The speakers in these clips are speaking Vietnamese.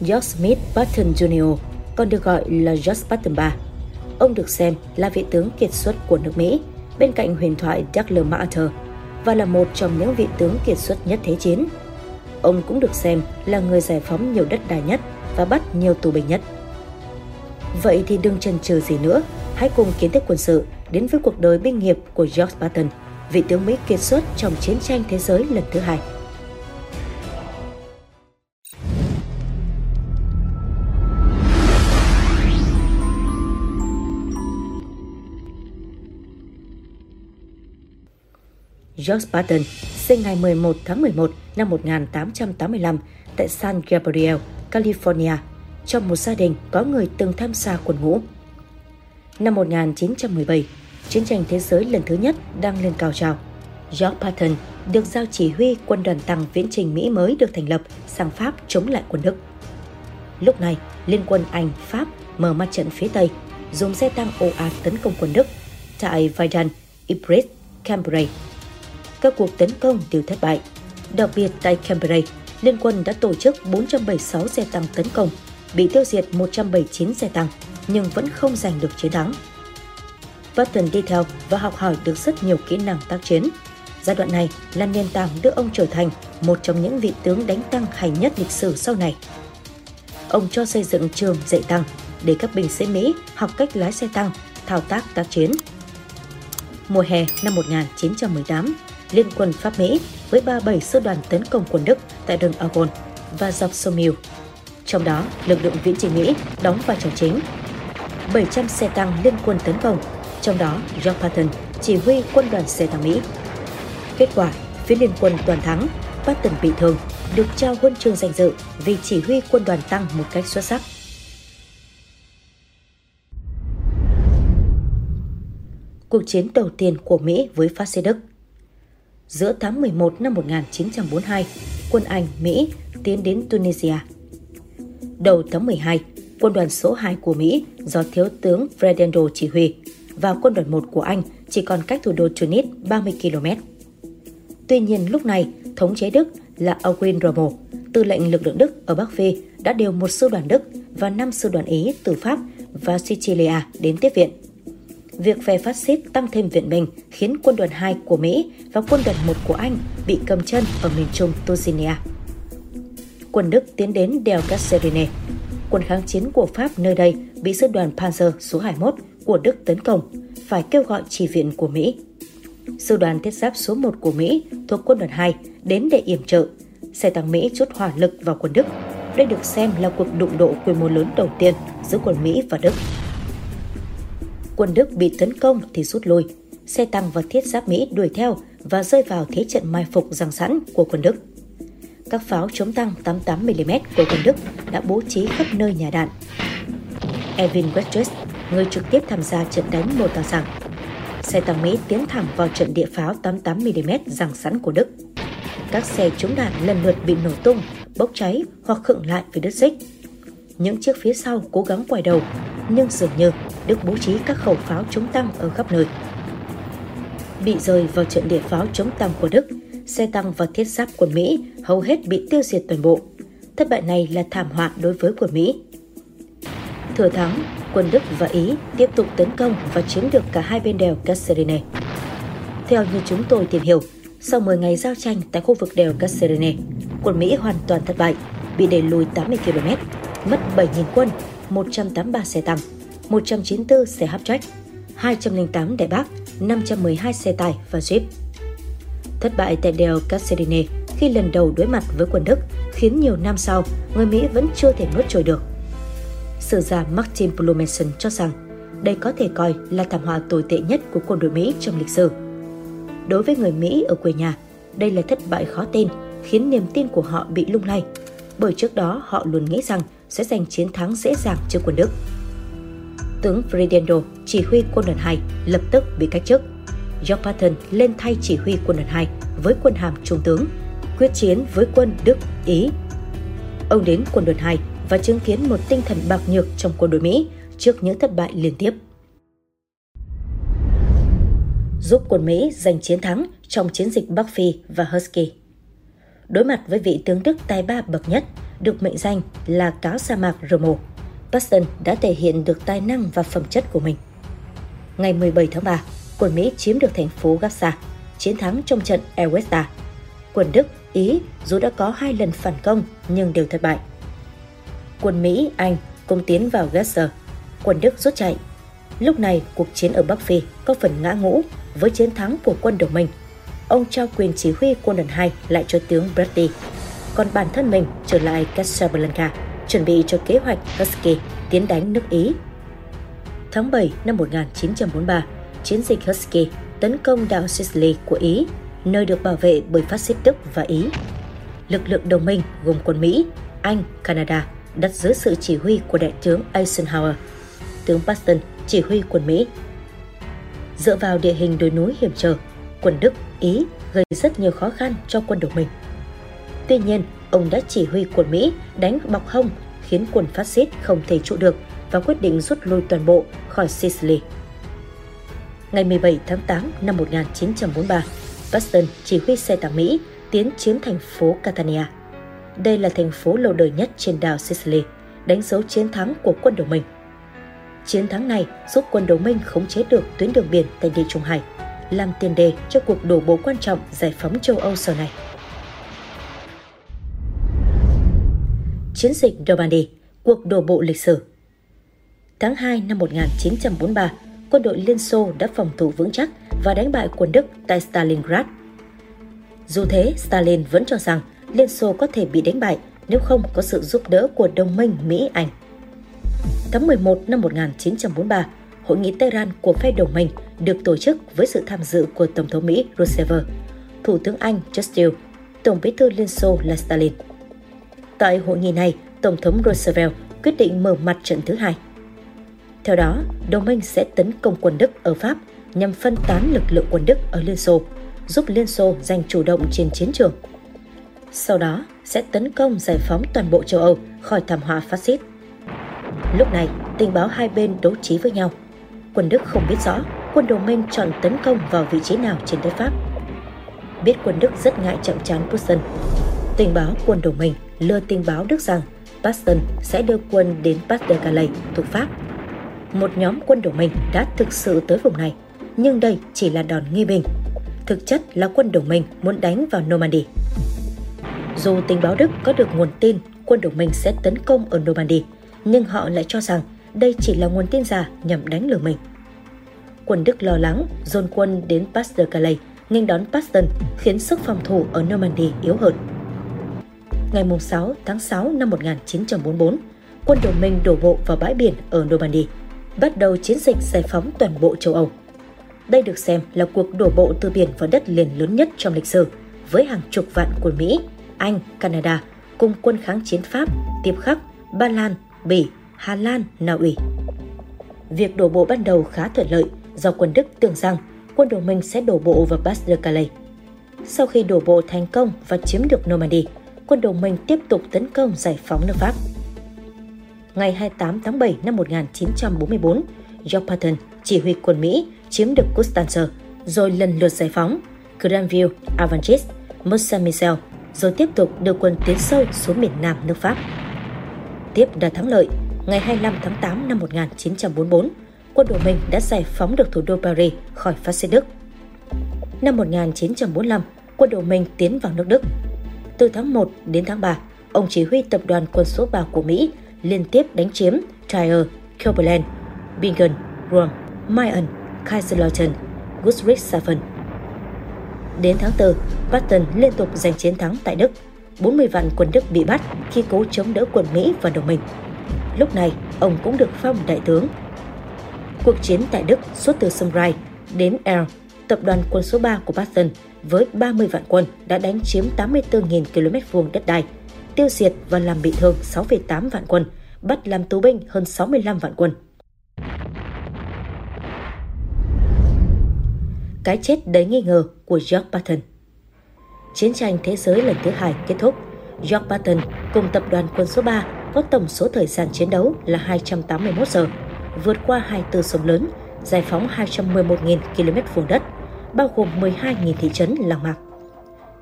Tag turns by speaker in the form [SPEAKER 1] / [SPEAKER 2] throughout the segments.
[SPEAKER 1] George Smith Patton Jr., còn được gọi là George Patton III. Ông được xem là vị tướng kiệt xuất của nước Mỹ, bên cạnh huyền thoại Douglas MacArthur, và là một trong những vị tướng kiệt xuất nhất Thế chiến. Ông cũng được xem là người giải phóng nhiều đất đai nhất và bắt nhiều tù binh nhất. Vậy thì đừng chần chừ gì nữa, hãy cùng kiến thức quân sự đến với cuộc đời binh nghiệp của George Patton, vị tướng Mỹ kiệt xuất trong chiến tranh thế giới lần thứ hai. George Patton, sinh ngày 11 tháng 11 năm 1885 tại San Gabriel, California, trong một gia đình có người từng tham gia quân ngũ. Năm 1917, chiến tranh thế giới lần thứ nhất đang lên cao trào. George Patton được giao chỉ huy quân đoàn tăng viễn trình Mỹ mới được thành lập sang Pháp chống lại quân Đức. Lúc này, Liên quân Anh, Pháp mở mặt trận phía Tây, dùng xe tăng ồ ạt tấn công quân Đức tại Verdun, Ypres, Cambrai các cuộc tấn công đều thất bại. Đặc biệt tại Cambrai, Liên quân đã tổ chức 476 xe tăng tấn công, bị tiêu diệt 179 xe tăng, nhưng vẫn không giành được chiến thắng. Patton đi theo và học hỏi được rất nhiều kỹ năng tác chiến. Giai đoạn này là nền tảng đưa ông trở thành một trong những vị tướng đánh tăng hay nhất lịch sử sau này. Ông cho xây dựng trường dạy tăng để các binh sĩ Mỹ học cách lái xe tăng, thao tác tác chiến. Mùa hè năm 1918, Liên quân Pháp Mỹ với 37 sư đoàn tấn công quân Đức tại đường Argonne và dọc sông Miu. Trong đó, lực lượng viễn trình Mỹ đóng vai trò chính. 700 xe tăng liên quân tấn công, trong đó George Patton chỉ huy quân đoàn xe tăng Mỹ. Kết quả, phía liên quân toàn thắng, Patton bị thương, được trao huân chương danh dự vì chỉ huy quân đoàn tăng một cách xuất sắc. Cuộc chiến đầu tiên của Mỹ với phát xít Đức – giữa tháng 11 năm 1942, quân Anh, Mỹ tiến đến Tunisia. Đầu tháng 12, quân đoàn số 2 của Mỹ do Thiếu tướng Fredendo chỉ huy và quân đoàn 1 của Anh chỉ còn cách thủ đô Tunis 30 km. Tuy nhiên lúc này, thống chế Đức là Erwin Rommel, tư lệnh lực lượng Đức ở Bắc Phi đã điều một sư đoàn Đức và 5 sư đoàn Ý từ Pháp và Sicilia đến tiếp viện việc phe phát xít tăng thêm viện binh khiến quân đoàn 2 của Mỹ và quân đoàn 1 của Anh bị cầm chân ở miền trung Tunisia. Quân Đức tiến đến đèo Casserine. Quân kháng chiến của Pháp nơi đây bị sư đoàn Panzer số 21 của Đức tấn công, phải kêu gọi chỉ viện của Mỹ. Sư đoàn thiết giáp số 1 của Mỹ thuộc quân đoàn 2 đến để yểm trợ. Xe tăng Mỹ chút hỏa lực vào quân Đức. Đây được xem là cuộc đụng độ quy mô lớn đầu tiên giữa quân Mỹ và Đức quân Đức bị tấn công thì rút lui. Xe tăng và thiết giáp Mỹ đuổi theo và rơi vào thế trận mai phục giằng sẵn của quân Đức. Các pháo chống tăng 88mm của quân Đức đã bố trí khắp nơi nhà đạn. Evin Westridge, người trực tiếp tham gia trận đánh mô tả rằng xe tăng Mỹ tiến thẳng vào trận địa pháo 88mm giằng sẵn của Đức. Các xe chống đạn lần lượt bị nổ tung, bốc cháy hoặc khựng lại với đứt xích. Những chiếc phía sau cố gắng quay đầu, nhưng dường như Đức bố trí các khẩu pháo chống tăng ở khắp nơi. Bị rơi vào trận địa pháo chống tăng của Đức, xe tăng và thiết giáp của Mỹ hầu hết bị tiêu diệt toàn bộ. Thất bại này là thảm họa đối với quân Mỹ. Thừa thắng, quân Đức và Ý tiếp tục tấn công và chiếm được cả hai bên đèo Kasserine. Theo như chúng tôi tìm hiểu, sau 10 ngày giao tranh tại khu vực đèo Kasserine, quân Mỹ hoàn toàn thất bại, bị đẩy lùi 80 km, mất 7.000 quân, 183 xe tăng, 194 xe half-track, 208 đại bác, 512 xe tải và jeep. Thất bại tại đèo Kasserine khi lần đầu đối mặt với quân Đức khiến nhiều năm sau, người Mỹ vẫn chưa thể nuốt trôi được. Sử gia Martin Blumenson cho rằng đây có thể coi là thảm họa tồi tệ nhất của quân đội Mỹ trong lịch sử. Đối với người Mỹ ở quê nhà, đây là thất bại khó tin, khiến niềm tin của họ bị lung lay, bởi trước đó họ luôn nghĩ rằng sẽ giành chiến thắng dễ dàng trước quân Đức tướng Fredendo, chỉ huy quân đoàn 2, lập tức bị cách chức. George Patton lên thay chỉ huy quân đoàn 2 với quân hàm trung tướng, quyết chiến với quân Đức, Ý. Ông đến quân đoàn 2 và chứng kiến một tinh thần bạc nhược trong quân đội Mỹ trước những thất bại liên tiếp. Giúp quân Mỹ giành chiến thắng trong chiến dịch Bắc Phi và Husky. Đối mặt với vị tướng Đức tài ba bậc nhất, được mệnh danh là cáo sa mạc Rommel. Paxton đã thể hiện được tài năng và phẩm chất của mình. Ngày 17 tháng 3, quân Mỹ chiếm được thành phố Gaza, chiến thắng trong trận Ewesta. Quân Đức, Ý dù đã có hai lần phản công nhưng đều thất bại. Quân Mỹ, Anh cùng tiến vào Gaza, quân Đức rút chạy. Lúc này, cuộc chiến ở Bắc Phi có phần ngã ngũ với chiến thắng của quân đồng minh. Ông trao quyền chỉ huy quân đoàn 2 lại cho tướng Bradley, còn bản thân mình trở lại Casablanca, chuẩn bị cho kế hoạch Husky tiến đánh nước Ý. Tháng 7 năm 1943, chiến dịch Husky tấn công đảo Sicily của Ý, nơi được bảo vệ bởi phát xít Đức và Ý. Lực lượng đồng minh gồm quân Mỹ, Anh, Canada đặt dưới sự chỉ huy của đại tướng Eisenhower, tướng Patton chỉ huy quân Mỹ. Dựa vào địa hình đồi núi hiểm trở, quân Đức, Ý gây rất nhiều khó khăn cho quân đồng minh. Tuy nhiên, ông đã chỉ huy quân Mỹ đánh bọc hông khiến quân phát xít không thể trụ được và quyết định rút lui toàn bộ khỏi Sicily. Ngày 17 tháng 8 năm 1943, Patton chỉ huy xe tăng Mỹ tiến chiếm thành phố Catania. Đây là thành phố lâu đời nhất trên đảo Sicily, đánh dấu chiến thắng của quân đồng minh. Chiến thắng này giúp quân đồng minh khống chế được tuyến đường biển tại Địa Trung Hải, làm tiền đề cho cuộc đổ bộ quan trọng giải phóng châu Âu sau này. Chiến dịch Normandy, cuộc đổ bộ lịch sử Tháng 2 năm 1943, quân đội Liên Xô đã phòng thủ vững chắc và đánh bại quân Đức tại Stalingrad. Dù thế, Stalin vẫn cho rằng Liên Xô có thể bị đánh bại nếu không có sự giúp đỡ của đồng minh Mỹ-Anh. Tháng 11 năm 1943, Hội nghị Tehran của phe đồng minh được tổ chức với sự tham dự của Tổng thống Mỹ Roosevelt, Thủ tướng Anh Churchill, Tổng bí thư Liên Xô là Stalin. Tại hội nghị này, Tổng thống Roosevelt quyết định mở mặt trận thứ hai. Theo đó, đồng minh sẽ tấn công quân Đức ở Pháp nhằm phân tán lực lượng quân Đức ở Liên Xô, giúp Liên Xô giành chủ động trên chiến trường. Sau đó, sẽ tấn công giải phóng toàn bộ châu Âu khỏi thảm họa phát xít. Lúc này, tình báo hai bên đấu trí với nhau. Quân Đức không biết rõ quân đồng minh chọn tấn công vào vị trí nào trên đất Pháp. Biết quân Đức rất ngại chậm chán Putin. Tình báo quân đồng minh lừa tình báo Đức rằng Paston sẽ đưa quân đến Pas de Calais thuộc Pháp. Một nhóm quân đồng minh đã thực sự tới vùng này, nhưng đây chỉ là đòn nghi binh. Thực chất là quân đồng minh muốn đánh vào Normandy. Dù tình báo Đức có được nguồn tin quân đồng minh sẽ tấn công ở Normandy, nhưng họ lại cho rằng đây chỉ là nguồn tin giả nhằm đánh lừa mình. Quân Đức lo lắng dồn quân đến Pas de Calais, nghênh đón Paston khiến sức phòng thủ ở Normandy yếu hơn. Ngày 6 tháng 6 năm 1944, quân đồng minh đổ bộ vào bãi biển ở Normandy, bắt đầu chiến dịch giải phóng toàn bộ châu Âu. Đây được xem là cuộc đổ bộ từ biển vào đất liền lớn nhất trong lịch sử, với hàng chục vạn quân Mỹ, Anh, Canada cùng quân kháng chiến Pháp, tiếp khắc, Ba Lan, Bỉ, Hà Lan, Na Uy. Việc đổ bộ ban đầu khá thuận lợi do quân Đức tưởng rằng quân đồng minh sẽ đổ bộ vào Pas de Calais. Sau khi đổ bộ thành công và chiếm được Normandy, quân đồng minh tiếp tục tấn công giải phóng nước Pháp. Ngày 28 tháng 7 năm 1944, George Patton chỉ huy quân Mỹ chiếm được Constanza, rồi lần lượt giải phóng Granville, Avangis, Mont Saint-Michel, rồi tiếp tục đưa quân tiến sâu xuống miền Nam nước Pháp. Tiếp đã thắng lợi, ngày 25 tháng 8 năm 1944, quân Đồng Minh đã giải phóng được thủ đô Paris khỏi phát xít Đức. Năm 1945, quân Đồng Minh tiến vào nước Đức. Từ tháng 1 đến tháng 3, ông chỉ huy tập đoàn quân số 3 của Mỹ liên tiếp đánh chiếm Trier, Cumberland, Bingen, Rome, Mayen, Kaiserslautern, Ludwigshafen. Đến tháng 4, Patton liên tục giành chiến thắng tại Đức. 40 vạn quân Đức bị bắt khi cố chống đỡ quân Mỹ và đồng minh. Lúc này, ông cũng được phong đại tướng. Cuộc chiến tại Đức suốt từ sông Rhine đến El, tập đoàn quân số 3 của Patton với 30 vạn quân đã đánh chiếm 84.000 km vuông đất đai, tiêu diệt và làm bị thương 6,8 vạn quân, bắt làm tù binh hơn 65 vạn quân. Cái chết đầy nghi ngờ của George Patton Chiến tranh thế giới lần thứ hai kết thúc, George Patton cùng tập đoàn quân số 3 có tổng số thời gian chiến đấu là 281 giờ, vượt qua hai tư sông lớn, giải phóng 211.000 km vuông đất, bao gồm 12.000 thị trấn làng mạc.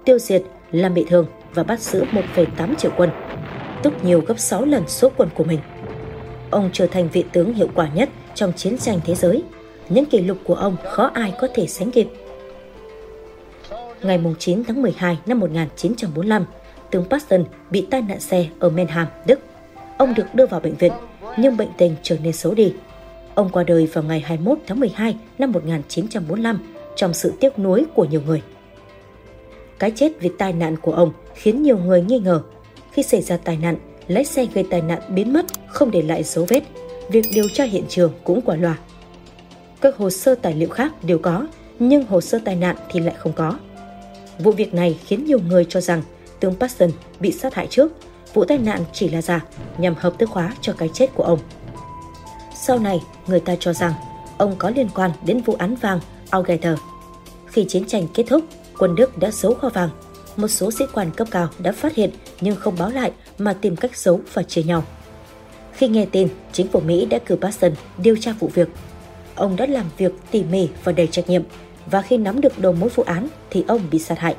[SPEAKER 1] Tiêu diệt, làm bị thương và bắt giữ 1,8 triệu quân. tức nhiều gấp 6 lần số quân của mình. Ông trở thành vị tướng hiệu quả nhất trong chiến tranh thế giới. Những kỷ lục của ông khó ai có thể sánh kịp. Ngày 9 tháng 12 năm 1945, tướng Patton bị tai nạn xe ở Menham, Đức. Ông được đưa vào bệnh viện, nhưng bệnh tình trở nên xấu đi. Ông qua đời vào ngày 21 tháng 12 năm 1945 trong sự tiếc nuối của nhiều người. Cái chết vì tai nạn của ông khiến nhiều người nghi ngờ. Khi xảy ra tai nạn, lái xe gây tai nạn biến mất, không để lại dấu vết. Việc điều tra hiện trường cũng quả loa. Các hồ sơ tài liệu khác đều có, nhưng hồ sơ tai nạn thì lại không có. Vụ việc này khiến nhiều người cho rằng tướng Patson bị sát hại trước, vụ tai nạn chỉ là giả nhằm hợp thức hóa cho cái chết của ông. Sau này, người ta cho rằng ông có liên quan đến vụ án vàng Algeter. Khi chiến tranh kết thúc, quân Đức đã giấu kho vàng. Một số sĩ quan cấp cao đã phát hiện nhưng không báo lại mà tìm cách giấu và chia nhau. Khi nghe tin, chính phủ Mỹ đã cử Patton điều tra vụ việc. Ông đã làm việc tỉ mỉ và đầy trách nhiệm, và khi nắm được đầu mối vụ án thì ông bị sát hại.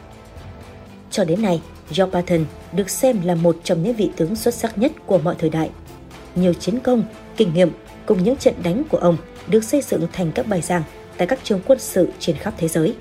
[SPEAKER 1] Cho đến nay, George Patton được xem là một trong những vị tướng xuất sắc nhất của mọi thời đại. Nhiều chiến công, kinh nghiệm cùng những trận đánh của ông được xây dựng thành các bài giảng tại các trường quân sự trên khắp thế giới.